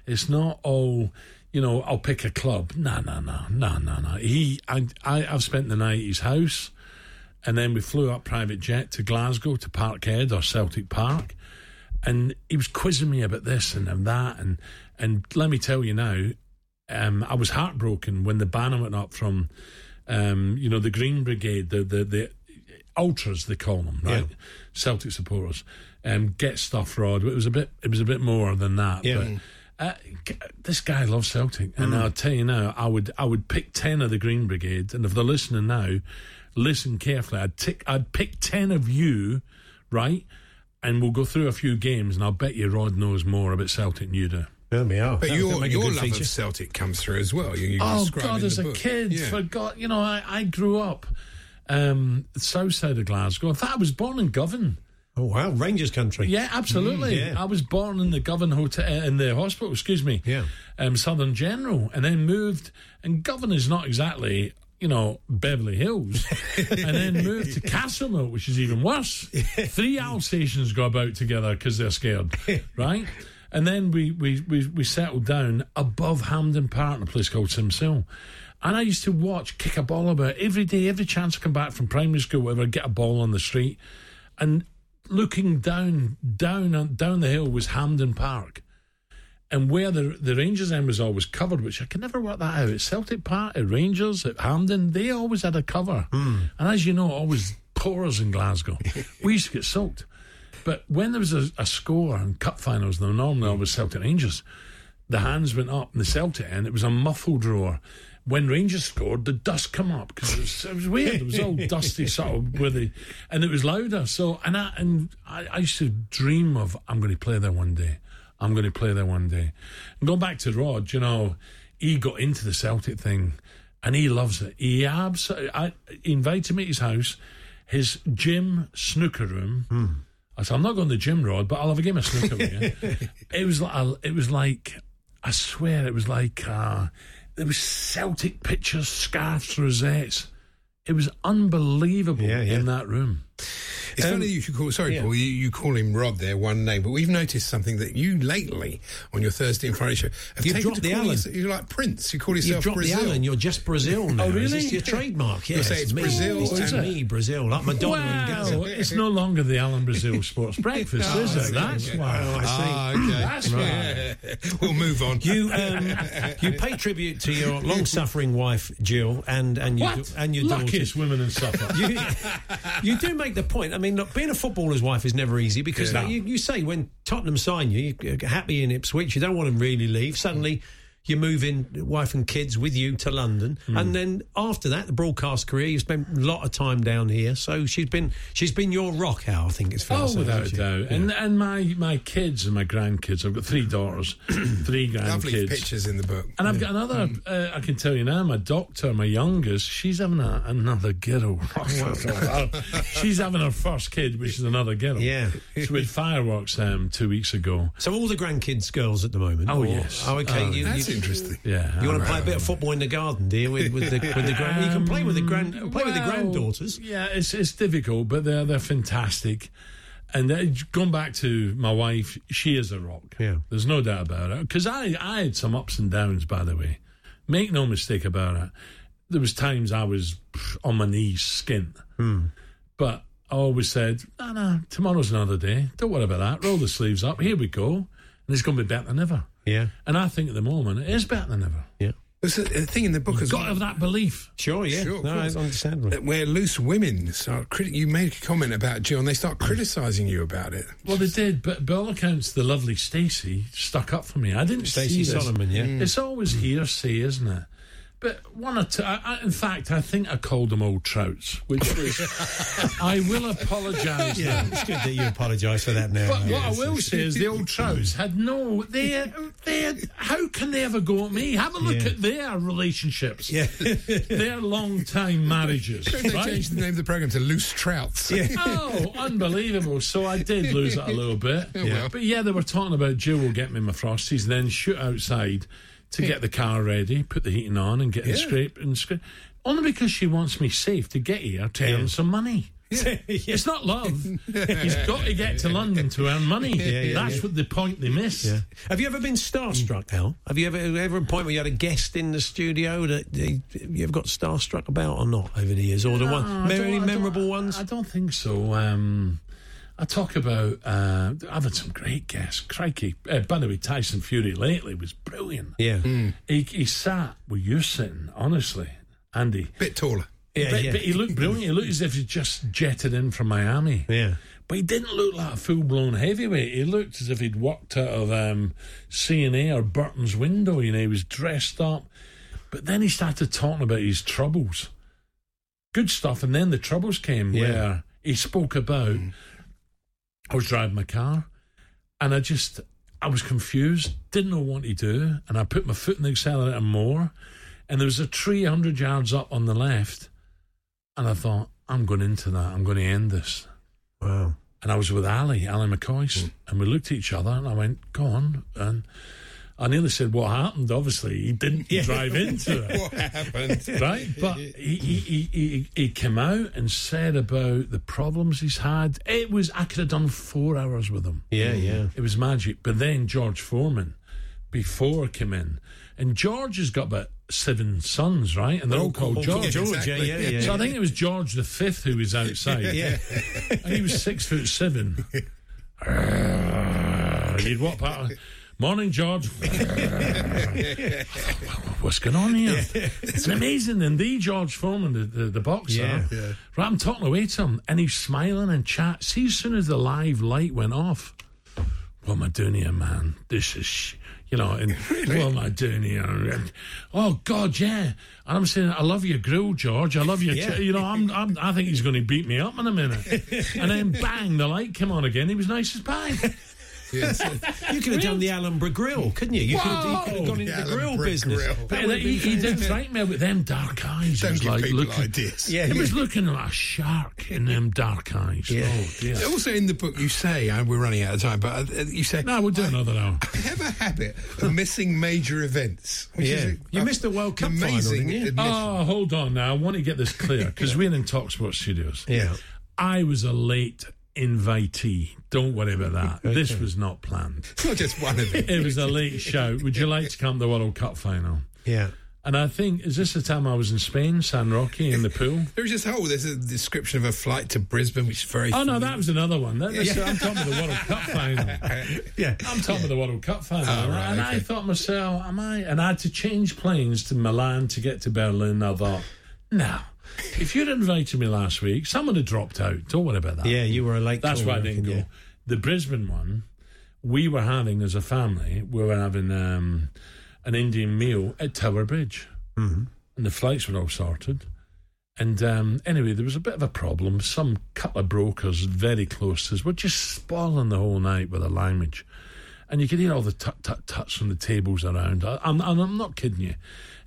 it's not all. You know, I'll pick a club. No, no, no, no, no, no. He, I, I, I've spent the night at his house, and then we flew up private jet to Glasgow to Parkhead or Celtic Park, and he was quizzing me about this and, and that, and and let me tell you now, um, I was heartbroken when the banner went up from, um, you know, the Green Brigade, the the the ultras they call them, right? Celtic supporters, um, get stuff, Rod. It was a bit, it was a bit more than that, Yeah. but. Uh, this guy loves Celtic, and I'll tell you now, I would I would pick ten of the Green Brigade, and if they're listening now, listen carefully. I'd tick, I'd pick ten of you, right, and we'll go through a few games, and I'll bet you Rod knows more about Celtic than you do. There we are. But That your, your love feature. of Celtic comes through as well. You, you oh describe God, as a book. kid, Yeah. forgot. You know, I, I grew up um, south side of Glasgow. In fact, I was born in Govan. Oh wow, Rangers country. Yeah, absolutely. Mm, yeah. I was born in the Govan Hotel, uh, in the hospital. Excuse me. Yeah. Um, Southern General, and then moved. And Govan is not exactly. You know, Beverly Hills, (laughs) and then moved to Castlemilk, which is even worse. Three (laughs) Alsatians go about together because they're scared, (laughs) right? And then we, we, we, we settled down above Hampden Park in a place called Simshill. And I used to watch, kick a ball about every day, every chance I come back from primary school, whatever, get a ball on the street. And looking down, down, down the hill was Hampden Park. And where the the Rangers end was always covered, which I can never work that out. At Celtic Park, at Rangers, at Hampden, they always had a cover. Hmm. And as you know, always pours in Glasgow. (laughs) we used to get soaked. But when there was a, a score in cup finals, there normally always Celtic Rangers, the hands went up in the Celtic end. It was a muffled roar. When Rangers scored, the dust come up because it was, it was weird. It was all (laughs) dusty, sort of, with the, and it was louder. So, and I and I, I used to dream of I'm going to play there one day. I'm going to play there one day. And going back to Rod, you know, he got into the Celtic thing, and he loves it. He absolutely. I he invited me to his house, his gym snooker room. I said, I'm not going to the gym, Rod, but I'll have a game of snooker with you. (laughs) it was like, it was like, I swear, it was like, uh, there was Celtic pictures, scarves, rosettes. It was unbelievable in that room. It's funny you should call. Sorry, yeah. Paul. You, you call him Rod there, one name, but we've noticed something that you lately on your Thursday and Friday show have You've dropped the Alan. yourself- You're like Prince. You call yourself dropped Brazil. the Allen. You're just Brazil (laughs) now. Oh, really? It's your trademark? Yes, say it's me. Brazil It's me, Brazil, like Madonna Wow, (laughs) it's no longer the Alan Brazil Sports (laughs) Breakfast, is it? That's why. Oh, I see. Ah, okay. That's why. we'll move on. You um, you pay tribute to your long-suffering wife Jill and and your and your Luckiest women in Suffolk. You, you do make the point. I mean, look, being a footballer's wife is never easy because Yeah. like, you, you say when Tottenham sign you, you're happy in Ipswich, you don't want to really leave. Suddenly, you move in, wife and kids with you to London, Hmm. and then after that, the broadcast career, you spent a lot of time down here. So she's been she's been your rock, Al. I think it's fair Oh, to say. without a hasn't she? doubt. And and my, my kids and my grandkids, I've got three daughters, (clears throat) three grandkids. Lovely grandkids. pictures in the book. And I've got another, uh, I can tell you now, my doctor, my youngest, she's having a, another girl. (laughs) (laughs) she's having her first kid, which is another girl. Yeah. So we had fireworks um, two weeks ago. So all the grandkids girls at the moment. Oh, or- yes. Oh, okay. Oh, you, That's you, interesting. Yeah. You want to play a bit of football in the garden, do you? With, with the with the grand, you can play with the grand play with the granddaughters. Yeah, it's it's difficult, but they're they're fantastic. And going back to my wife, she is a rock. Yeah. there's no doubt about it. Because I I had some ups and downs, by the way. Make no mistake about it. There was times I was on my knees, skint. Hmm. But I always said, no, no, tomorrow's another day. Don't worry about that. Roll the sleeves up. Here we go. And it's going to be better than ever. Yeah, And I think at the moment it is better than ever. yeah. There's a, a thing in the book as Got well. to have that belief. Sure, yeah. Sure, no, course. it's understandable. Uh, Where loose women start criti- you made a comment about Jill and they start criticising you about it. Well, they did, but by all accounts, the lovely Stacey stuck up for me. I didn't Stacey see this. Solomon, yeah. Mm. It's always hearsay, isn't it? But one or two. I, I, in fact, I think I called them all trouts, which was. (laughs) I will apologise. Yeah, now. it's good that you apologise for that now. But what I will say is the old trouts had no. They, they. How can they ever go at me? Have a look Yeah. at their relationships. Yeah. (laughs) their long time marriages. They right? changed the name of the programme to Loose Trouts. (laughs) Oh, unbelievable. So I did lose it a little bit. well. But yeah, they were talking about Jill will get me my Frosties, then shoot outside to get the car ready, put the heating on, and get the Yeah. scrape and scrape. Only because she wants me safe to get here to earn some money. (laughs) (laughs) It's not love. (laughs) He's got to get to London to earn money. yeah, That's yeah. what the point they miss. Yeah. Have you ever been starstruck, Al? Have you ever ever a point where you had a guest in the studio that you ever got starstruck about or not over the years, or the No, one very don't- I memorable ones? I don't think so. Um, I talk about. Uh, I've had some great guests. Crikey! Uh, by the way, Tyson Fury lately was brilliant. Yeah. He, he sat where you're sitting. Honestly, Andy. Bit taller. Yeah, but, yeah. but he looked brilliant. He looked as if he just jetted in from Miami. Yeah. But he didn't look like a full blown heavyweight. He looked as if he'd walked out of um, C&A or Burton's window. You know, he was dressed up. But then he started talking about his troubles. Good stuff. And then the troubles came Yeah. where he spoke about I was driving my car and I just, I was confused, didn't know what to do. And I put my foot in the accelerator more. And there was a tree 100 yards up on the left. And I thought, I'm going into that. I'm going to end this. Wow. And I was with Ali, Ally McCoist, hmm. and we looked at each other and I went, go on. And I nearly said, "What happened?" Obviously, he didn't (laughs) drive into (laughs) it. what happened? right? But he, he, he, he, he came out and said about the problems he's had. It was I could have done four hours with him. Yeah, yeah. It was magic. But then George Foreman, before came in, and George has got about seven sons, right? And they're all oh, called oh, George. George, Exactly. yeah, yeah, yeah, So I think it was George the Fifth who was (laughs) outside. Yeah. and he was six foot seven. He'd walk past. Morning, George. (laughs) What's going on here? It's (laughs) amazing. And the George Foreman, the, the, the boxer, Yeah. Yeah. right, I'm talking away to him, and he's smiling and chat. See, as soon as the live light went off, what am I doing here, man? This is, sh-" you know, and what am I doing here? And, oh God, yeah. And I'm saying, I love your grill, George. I love your, Yeah. ch-" you know, I'm, I'm, I think he's going to beat me up in a minute. (laughs) and then bang, the light came on again. He was nice as pie. (laughs) You could have done the Alhambra Grill, couldn't you? You could have, you could have gone into the, The grill business. Grill. That But would he, he did fantastic. frighten me with them dark eyes. Don't was give like people looking, ideas. Yeah, it yeah. was looking like a shark in them dark eyes. Yeah. Oh dear. Also in the book, you say, and we're running out of time, but uh, you say, No, we'll do another hour. I have a habit of missing major events. Which Yeah. is a, You missed the World Cup final, amazing didn't you? admission. Oh, hold on now. I want to get this clear because (laughs) we're in Talksport Studios. Yeah. I was a late invitee. Don't worry about that. This was not planned. It's (laughs) not just one of them. It was a late shout. Would you like to come to the World Cup final? Yeah. And I think, is this the time I was in Spain, San Roque, in the pool? There's this whole, there's a description of a flight to Brisbane, which is very Oh, no, that was another one. That, that's- I'm talking about the World Cup (laughs) final. Yeah. I'm talking about the World Cup final. Oh, right, and I thought myself, am I? And I had to change planes to Milan to get to Berlin. I thought, no. If you'd invited me last week, someone had dropped out. Don't worry about that. Yeah, you were a late That's why I didn't go. yeah. The Brisbane one, we were having as a family, we were having um, an Indian meal at Tower Bridge. Mm-hmm. And the flights were all sorted. And um, anyway, there was a bit of a problem. Some couple of brokers very close to us were just spoiling the whole night with their language. And you could hear all the tut tut tuts from the tables around. I, I'm, and I'm not kidding you.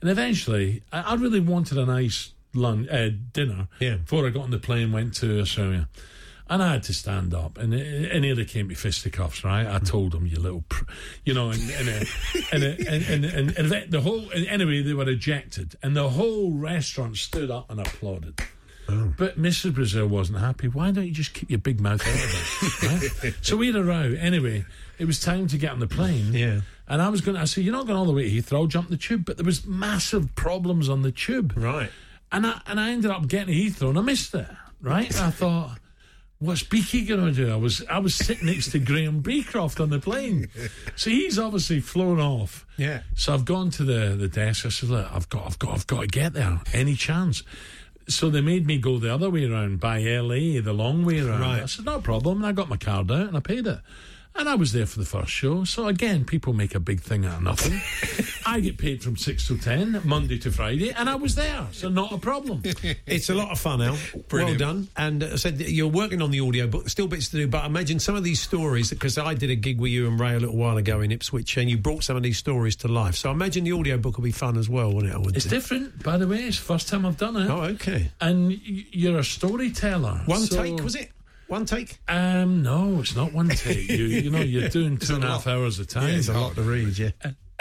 And eventually, I, I really wanted a nice lunch, uh, dinner Yeah. before I got on the plane went to Australia. And I had to stand up, and and here they came to fisticuffs, right? I told them, "You little, pr-, you know," and and uh, and, uh, and, and, and, and the- whole anyway they were ejected, and the whole restaurant stood up and applauded. But Mrs. Brazil wasn't happy. Why don't you just keep your big mouth out of it? (laughs) right? So we had a row. Anyway, it was time to get on the plane. Yeah. And I was going. to I said, "You're not going all the way to Heathrow. Jump the tube." But there was massive problems on the tube. Right. And I and I ended up getting to Heathrow and I missed it. Right. And I thought, what's Beaky going to do? I was I was sitting next to Graham Beecroft on the plane, so he's obviously flown off. Yeah. So I've gone to the, the desk. I said, look, I've got I've got I've got to get there. Any chance? So they made me go the other way around by LA, the long way around. Right. I said, no problem. And I got my card out and I paid it. And I was there for the first show. So again, people make a big thing out of nothing. (laughs) I get paid from 6 to 10, Monday to Friday, and I was there. So not a problem. (laughs) It's a lot of fun, Al. Brilliant. Well done. And uh, said you're working on the audio book. Still bits to do, but I imagine some of these stories because I did a gig with you and Ray a little while ago in Ipswich, and you brought some of these stories to life. So I imagine the audio book will be fun as well, won't it? I would It's think? different, by the way. It's the first time I've done it. Oh, okay. And y- you're a storyteller. One so- take was it? One take? Um, no, it's not one take. (laughs) You, you know, you're doing two and a half hours a time. Yeah, it's a lot to read. Yeah.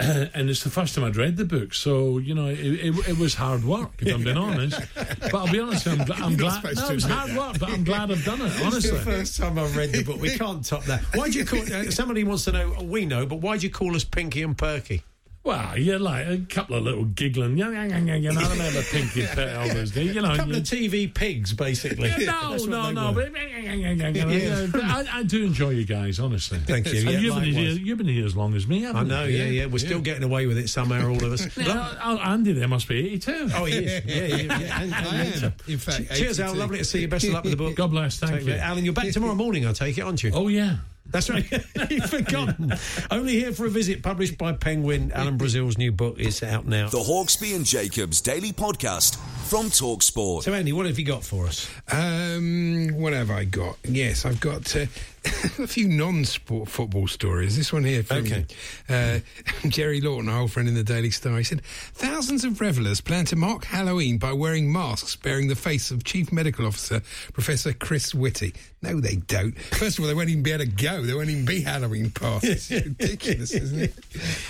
(clears throat) and it's the first time I'd read the book, so you know it, it, it was hard work. If I'm being (laughs) honest, but I'll be honest, I'm, I'm glad. No, it was hard work, but I'm glad I've done it. (laughs) It's Honestly, the first time I've read the book. We can't top that. Why do you call? Uh, somebody wants to know. We know, but why do you call us Pinky and Perky? Well, you're like a couple of little giggling. Yeah, yeah, yeah, yeah. You know, I remember Pinky (laughs) Pet all those. You know, A couple you- of TV pigs, basically. Yeah, no, (laughs) no, no. But, Yeah. but I, I do enjoy you guys, honestly. Thank you. Yeah, you've, been here, you've been here as long as me, haven't I you? know, yeah, yeah. We're still getting away with it somehow, all of us. (laughs) Yeah, oh, Andy there must be 82. Oh, he is. Yeah, yeah, yeah. And, and I am, in fact, Cheers, Al. Lovely to see you. Best of luck with the book. God bless. Thank Take you. care. Alan, you're back tomorrow morning, I take it, aren't you? Oh, yeah. That's right. (laughs) (laughs) You've forgotten. Only here for a visit, published by Penguin. Alan Brazil's new book is out now. The Hawksbee and Jacobs Daily Podcast from Talksport. So, Andy, what have you got for us? Um, what have I got? Yes, I've got uh, (laughs) a few non-sport football stories. This one here from Okay. uh, (laughs) Jerry Lawton, our old friend in the Daily Star. He said, thousands of revellers plan to mark Halloween by wearing masks bearing the face of Chief Medical Officer Professor Chris Whitty. No, they don't. First of all, they won't even be able to go. There won't even be Halloween parties. It's (laughs) ridiculous, isn't it?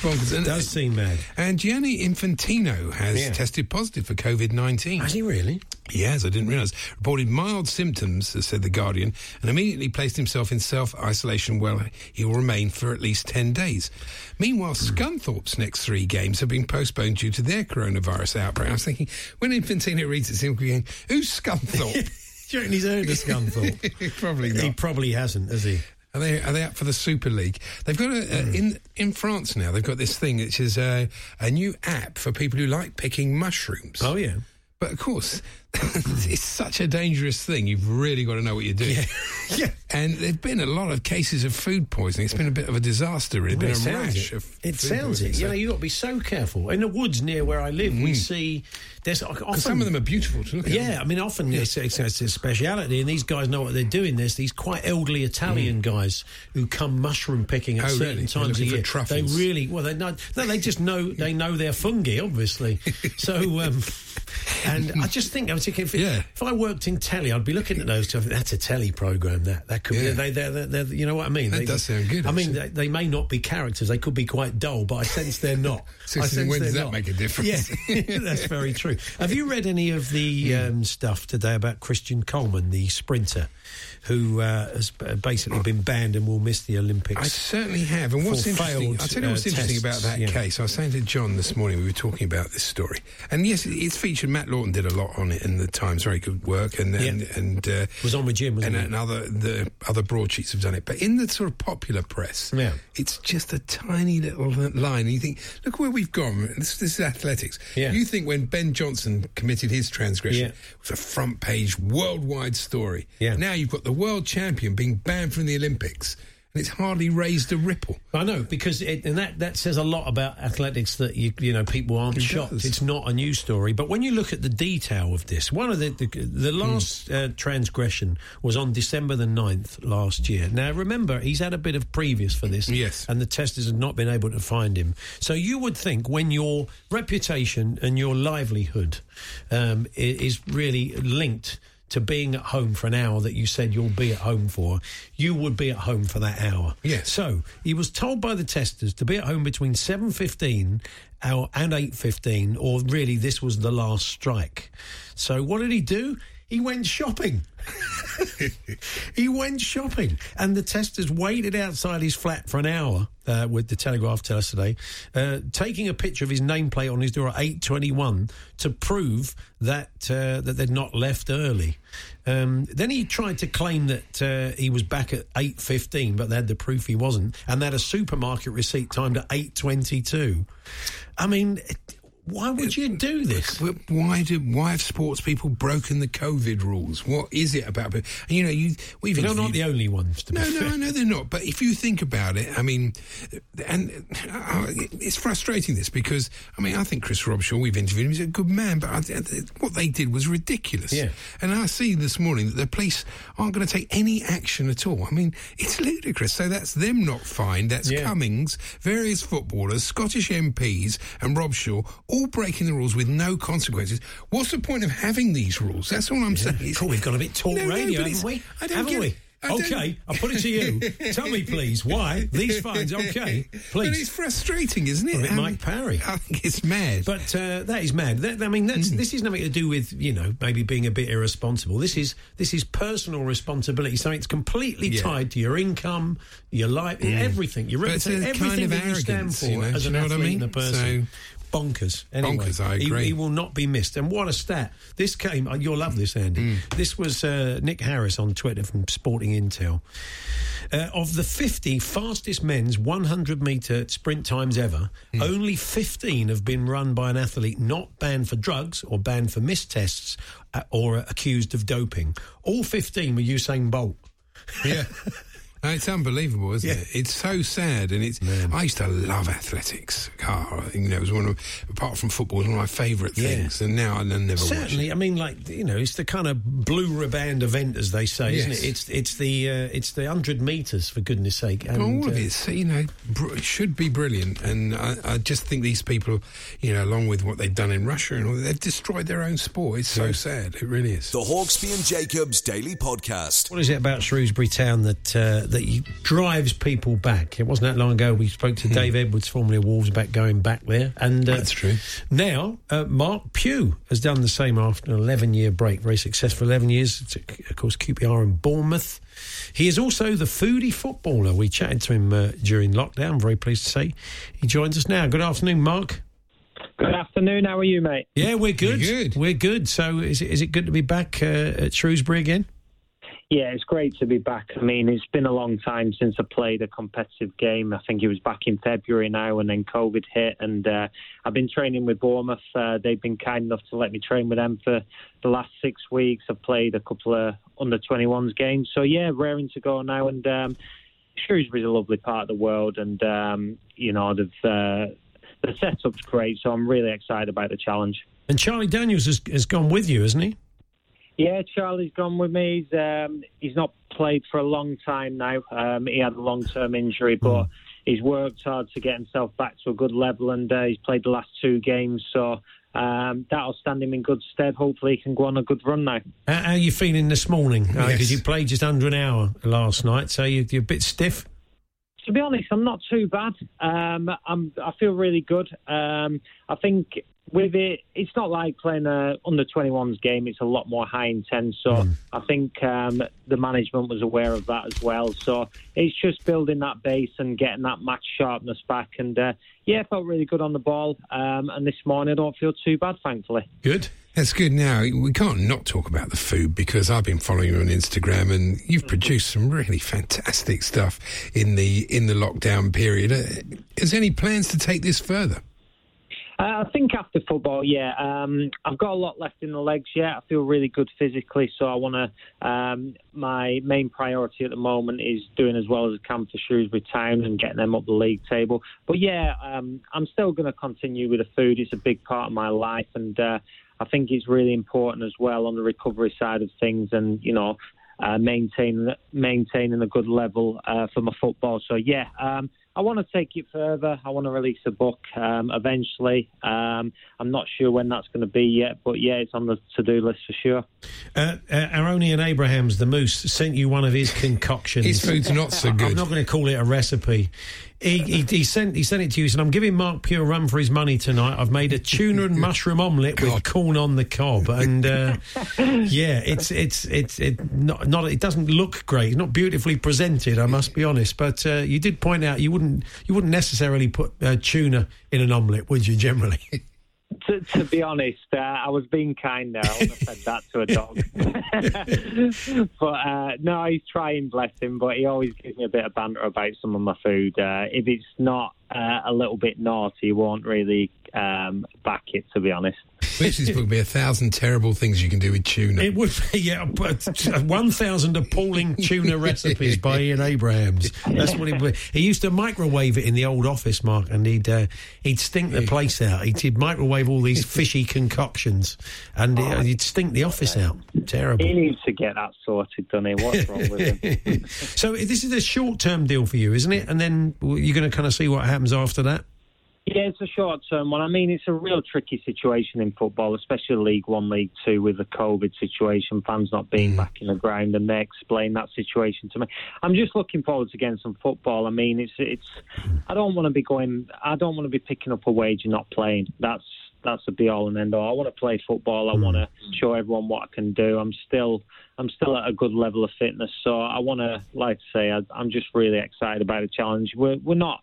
Bonkers. And- does seem mad. And Gianni Infantino has Yeah. tested positive for COVID 19. Has he really? He has, I didn't realise. Reported mild symptoms, said The Guardian, and immediately placed himself in self isolation where he will remain for at least 10 days. Meanwhile, Scunthorpe's next three games have been postponed due to their coronavirus outbreak. I was thinking, when Infantino reads it, he'll be going, Who's Scunthorpe? (laughs) Do you reckon he's heard of Scunthorpe? (laughs) Probably not. He probably hasn't, has he? Are they are they up for the Super League? They've got a, uh, in in France now. They've got this thing which is a, a new app for people who like picking mushrooms. Oh yeah. But of course, (laughs) it's such a dangerous thing. You've really got to know what you're doing. (laughs) Yeah. And there've been a lot of cases of food poisoning. It's been a bit of a disaster. It's Well, been it a sounds rash it. of It food sounds it. You know, you've got to be so careful. In the woods near where I live, we see there's often some of them are beautiful to look at. Yeah, I mean, often it's, it's, it's a speciality, and these guys know what they're doing. There's these quite elderly Italian guys who come mushroom picking at Mm. Oh, certain really? Times of year. truffles. They really well, they know. No, they just know. They know their fungi, obviously. (laughs) so, um, and I just think thinking, if, if I worked in telly, I'd be looking at those. Two, that's a telly program. That that could Yeah. be. They, they're, they're, they're, you know what I mean? That They- does sound good, I mean, they, they may not be characters. They could be quite dull, but I sense they're not. So (laughs) I sense when does that not. make a difference? Yeah, (laughs) (laughs) that's very true. Have you read any of the um, stuff today about Christian Coleman, the sprinter, who uh, has basically been banned and will miss the Olympics? I certainly have. And what's interesting, failed, I'll tell you what's uh, interesting tests. about that Yeah. case. I was saying to John this morning, we were talking about this story. And yes, it's featured, Matt Lawton did a lot on it in the Times, very good work. And and, and uh, was on with Jim, wasn't and, it? and other, the other broadsheets have done it. But in the sort of popular press, Yeah. it's just a tiny little line. And you think, look where we've gone. This, this is athletics. Yeah. You think when Ben Johnson committed his transgression, Yeah. it was a front page worldwide story. Yeah. Now you've got the world champion being banned from the Olympics. And it's hardly raised a ripple. I know because it, and that, that says a lot about athletics that you you know people aren't It shocked. does. It's not a news story, but when you look at the detail of this, one of the the, the last uh, transgression was on December the 9th last year. Now remember, he's had a bit of previous for this, Yes. and the testers have not been able to find him. So you would think when your reputation and your livelihood um, is really linked to being at home for an hour that you said you'll be at home for, you would be at home for that hour. Yes. So he was told by the testers to be at home between seven fifteen uh, and eight fifteen, or really this was the last strike. So what did he do? He went shopping. (laughs) he went shopping, and the testers waited outside his flat for an hour. Uh, with the Telegraph tell us today, uh, taking a picture of his nameplate on his door at eight twenty one to prove that uh, that they'd not left early. Um, then he tried to claim that uh, he was back at eight fifteen, but they had the proof he wasn't, and they had a supermarket receipt timed at eight twenty two. I mean, why would you do this? Why do why have sports people broken the COVID rules? What is it about? And you know, you we've They're not the only ones. To be No, fair. no, they're not. But if you think about it, I mean, and uh, it's frustrating this because I mean, I think Chris Robshaw, we've interviewed him, he's a good man, but I, what they did was ridiculous. Yeah. And I see this morning that the police aren't going to take any action at all. I mean, it's ludicrous. So that's them not fined. That's Yeah. Cummings, various footballers, Scottish MPs, and Robshaw all breaking the rules with no consequences. What's the point of having these rules? That's all I'm saying. It's- Cool, we've got a bit talk No, no, radio, but haven't we? I don't haven't get we? I Okay, I'll put it to you. (laughs) Tell me, please, why these fines? (laughs) Okay, please. But it's frustrating, isn't it? A bit I Mike Parry. I think it's mad. But uh, that is mad. That, I mean, that's, mm. this is nothing to do with you know maybe being a bit irresponsible. This is this is personal responsibility. So it's completely Yeah. tied to your income, your life, mm. everything. Your reputation, everything of that you stand for you know, as an what I athlete mean? and a person. Bonkers. Anyway, Bonkers, I he- agree. He, will not be missed. And what a stat! This came. uh, You'll love this, Andy. Mm. This was uh, Nick Harris on Twitter from Sporting Intel. Uh, of the 50 fastest men's 100 metre sprint times ever, Hmm. only 15 have been run by an athlete not banned for drugs or banned for missed tests uh, or accused of doping. All 15 were Usain Bolt. yeah. (laughs) Uh, it's unbelievable, isn't it? It's so sad, and it's. I used to love athletics. Oh, you know, it was one of, apart from football, it was one of my favourite Yeah. things. And now I never watch it. Certainly, I mean, like you know, it's the kind of blue riband event, as they say, isn't it? It's it's the uh, it's the hundred meters for goodness sake. And, all of uh, it, you know, br- should be brilliant, and I, I just think these people, you know, along with what they've done in Russia and all, they've destroyed their own sport. It's so sad. It really is. The Hawksbee and Jacobs Daily Podcast. What is it about Shrewsbury Town that uh, that you- drives people back? It wasn't that long ago we spoke to Dave Edwards, formerly of Wolves, about going back there, and uh, That's true. Now uh, Mark Pugh has done the same after an eleven-year break, very successful eleven years. It's, of course, QPR in Bournemouth. He is also the foodie footballer. We chatted to him uh, during lockdown. I'm very pleased to say he joins us now. Good afternoon, Mark. Good afternoon. How are you, mate? Yeah, we're good. good. We're good. So, is it, is it good to be back uh, at Shrewsbury again? Yeah, it's great to be back. I mean, it's been a long time since I played a competitive game. I think it was back in February now, and then COVID hit. And uh, I've been training with Bournemouth. Uh, they've been kind enough to let me train with them for the last six weeks. I've played a couple of under 21s games. So, yeah, raring to go now. And um, Shrewsbury's a lovely part of the world. And, um, you know, they've, uh, the setup's great. So I'm really excited about the challenge. And Charlie Daniels has, has gone with you, hasn't he? Yeah, Charlie's gone with me. He's, um, he's not played for a long time now. Um, he had a long term injury, but he's worked hard to get himself back to a good level, and uh, he's played the last two games. So um, that'll stand him in good stead. Hopefully, he can go on a good run now. How, how are you feeling this morning? Because Yes. you played just under an hour last night, so you, you're a bit stiff. To be honest, I'm not too bad. Um, I'm, I feel really good. Um, I think with it, it's not like playing a under 21s game. It's a lot more high intense. So I think um, the management was aware of that as well. So it's just building that base and getting that match sharpness back. And uh, yeah, I felt really good on the ball. Um, and this morning, I don't feel too bad, thankfully. Good. That's good. Now we can't not talk about the food because I've been following you on Instagram, and you've produced some really fantastic stuff in the in the lockdown period. Uh, Is any plans to take this further? Uh, I think after football, yeah. Um, I've got a lot left in the legs yet. I feel really good physically, so I want to. Um, my main priority at the moment is doing as well as I can for Shrewsbury Town and getting them up the league table. But yeah, um, I'm still going to continue with the food. It's a big part of my life, and uh, I think it's really important as well on the recovery side of things, and you know. Uh, maintaining maintaining a good level uh, for my football. So yeah, um, I want to take it further. I want to release a book um, eventually. Um, I'm not sure when that's going to be yet, but yeah, it's on the to-do list for sure. Uh, uh, our Ian Abrahams, the Moose, sent you one of his concoctions. His food's not so good. I'm not going to call it a recipe. He, he, he sent he sent it to you. He said, "I'm giving Mark Pugh a run for his money tonight. I've made a tuna and mushroom omelette with corn on the cob, and uh, (laughs) yeah, it's it's it's it not not it doesn't look great. It's not beautifully presented. I must be honest, but uh, you did point out you wouldn't you wouldn't necessarily put uh, tuna in an omelette, would you? Generally, (laughs) To, to be honest, uh, I was being kind there. I wouldn't have said that to a dog. (laughs) but uh, no, he's trying, bless him. But he always gives me a bit of banter about some of my food. Uh, if it's not uh, a little bit naughty, he won't really um, back it, to be honest. Which this book would be a thousand terrible things you can do with tuna. it would be yeah, but (laughs) one thousand appalling tuna recipes by Ian Abrahams. That's what it would. He used to microwave it in the old office, Mark, and he'd uh, he'd stink the place out. He'd, he'd microwave all these fishy concoctions, and it, he'd stink the office out. Terrible. He needs to get that sorted, doesn't he? What's wrong with him? (laughs) so this is a short term deal for you, isn't it? And then you're going to kind of see what happens after that. Yeah, it's a short term one. I mean, it's a real tricky situation in football, especially League One, League Two, with the COVID situation, fans not being mm. back in the ground, and they explain that situation to me. I'm just looking forward to getting some football. I mean, it's it's. I don't want to be going. I don't want to be picking up a wage and not playing. That's that's the be all and end all. I want to play football. I mm. want to show everyone what I can do. I'm still I'm still at a good level of fitness, so I want to, like I say, I, I'm just really excited about the challenge. We're we're not.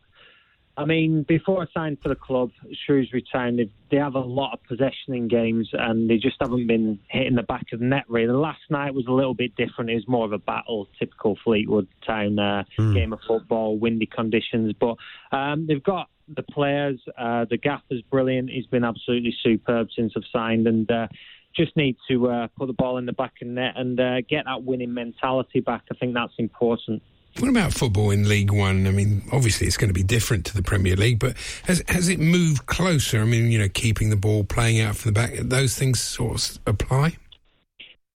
I mean, before I signed for the club, Shrewsbury Town, they, they have a lot of possession in games and they just haven't been hitting the back of the net, really. Last night was a little bit different. It was more of a battle, typical Fleetwood Town uh, game of football, windy conditions. But um, they've got the players. Uh, the gaffer's brilliant. He's been absolutely superb since I've signed and uh, just need to uh, put the ball in the back of the net and uh, get that winning mentality back. I think that's important. What about football in League One? I mean, obviously it's going to be different to the Premier League, but has has it moved closer? I mean, you know, keeping the ball, playing out from the back, those things sort of apply.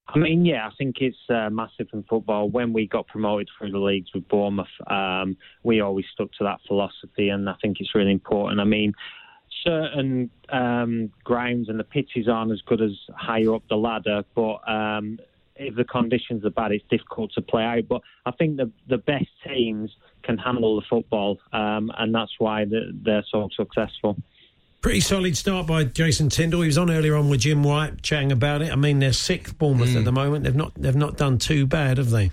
I mean, yeah, I think it's uh, massive in football. When we got promoted through the leagues with Bournemouth, um, we always stuck to that philosophy, and I think it's really important. I mean, certain um, grounds and the pitches aren't as good as higher up the ladder, but um, if the conditions are bad, it's difficult to play out. But I think the the best teams can handle the football, um, and that's why they're, they're so successful. Pretty solid start by Jason Tindall. He was on earlier on with Jim White chatting about it. I mean, they're sixth Bournemouth at the moment. They've not they've not done too bad, have they?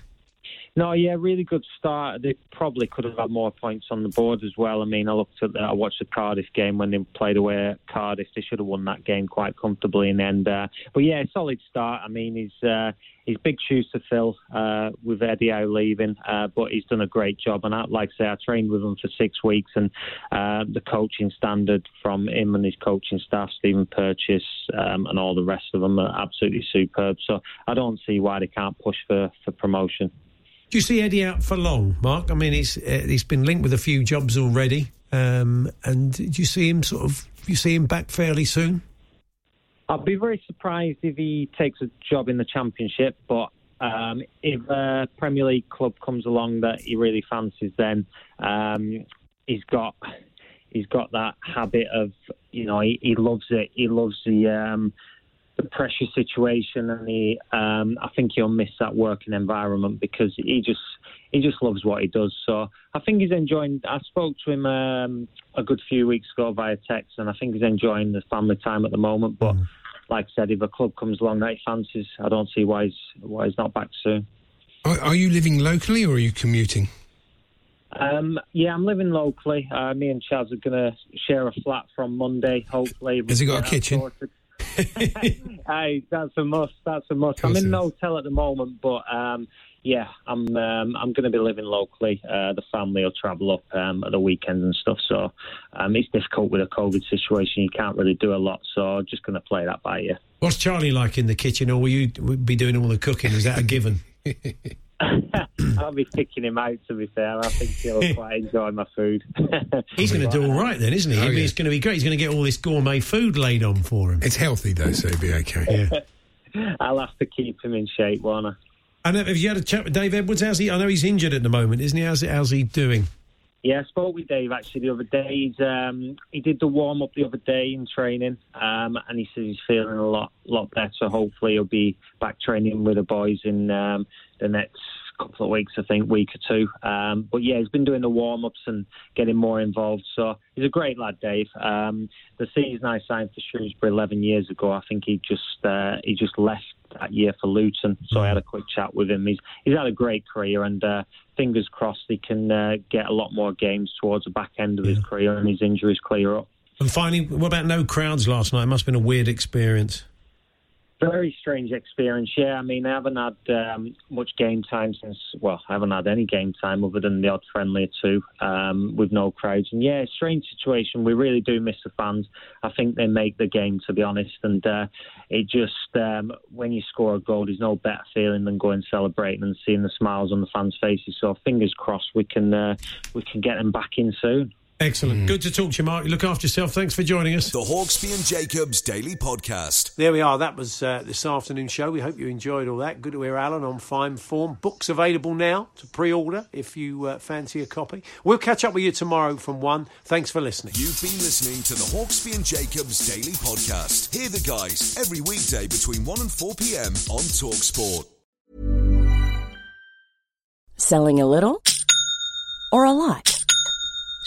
No, yeah, really good start. They probably could have had more points on the board as well. I mean, I looked at the, I watched the Cardiff game when they played away at Cardiff. They should have won that game quite comfortably in the end. Uh, but yeah, solid start. I mean, he's uh, he's big shoes to fill uh, with Eddie Howe leaving, uh, but he's done a great job. And I, like I say, I trained with him for six weeks, and uh, the coaching standard from him and his coaching staff, Stephen Purches, um, and all the rest of them are absolutely superb. So I don't see why they can't push for, for promotion. Do you see Eddie out for long, Mark? I mean, he's uh, he's been linked with a few jobs already, um, and do you see him sort of? You see him back fairly soon? I'd be very surprised if he takes a job in the Championship, but um, if a Premier League club comes along that he really fancies, then um, he's got he's got that habit of you know he, he loves it. He loves the um, the pressure situation, and he um, I think he'll miss that working environment because he just he just loves what he does. So I think he's enjoying. I spoke to him um, a good few weeks ago via text, and I think he's enjoying the family time at the moment. But like I said, if a club comes along that he fancies, I don't see why he's why he's not back soon. Are, are you living locally or are you commuting? Um, yeah, I'm living locally. Uh, me and Chaz are going to share a flat from Monday, hopefully. Has he got a kitchen? sorted. Aye, that's a must. That's a must. I'm in an hotel at the moment, but um, yeah, I'm um, I'm going to be living locally. Uh, the family will travel up um, at the weekends and stuff, so um, it's difficult with a COVID situation. You can't really do a lot, so just going to play that by ear. What's Charlie like in the kitchen, or will you be doing all the cooking? Is that a given? (laughs) (laughs) I'll be picking him out. To be fair, I think he'll (laughs) quite enjoy my food. (laughs) He's going to do all right then, isn't he? Oh, yeah. It's going to be great. He's going to get all this gourmet food laid on for him. It's healthy though, so it'll be okay. Yeah. I'll have to keep him in shape, won't I? And have you had a chat with Dave Edwards? How's he? I know he's injured at the moment, isn't he? How's, how's he doing? Yeah, I spoke with Dave actually the other day. He's, um, he did the warm up the other day in training, um, and he says he's feeling a lot lot better. Hopefully, he'll be back training with the boys in um, the next couple of weeks, I think, week or two. Um, but yeah, he's been doing the warm ups and getting more involved. So he's a great lad, Dave. Um, the season I signed for Shrewsbury 11 years ago, I think he just uh, he just left that year for Luton. So I had a quick chat with him. He's he's had a great career, and uh, fingers crossed he can uh, get a lot more games towards the back end of his career and his injuries clear up. And finally, what about no crowds last night? It must have been a weird experience. Very strange experience. Yeah, I mean, I haven't had um, much game time since. Well, I haven't had any game time other than the odd friendly or two um, with no crowds. And yeah, strange situation. We really do miss the fans. I think they make the game, to be honest. And uh, it just um, when you score a goal, there's no better feeling than going celebrating and seeing the smiles on the fans' faces. So fingers crossed we can uh, we can get them back in soon. Excellent. Good to talk to you, Mark. Look after yourself. Thanks for joining us. The Hawksbee and Jacobs Daily Podcast. There we are. That was uh, this afternoon show. We hope you enjoyed all that. Good to hear Alan on fine form. Books available now to pre-order if you uh, fancy a copy. We'll catch up with you tomorrow from one. Thanks for listening. You've been listening to the Hawksbee and Jacobs Daily Podcast. Hear the guys every weekday between 1 and 4 p.m. on Talksport. Selling a little or a lot?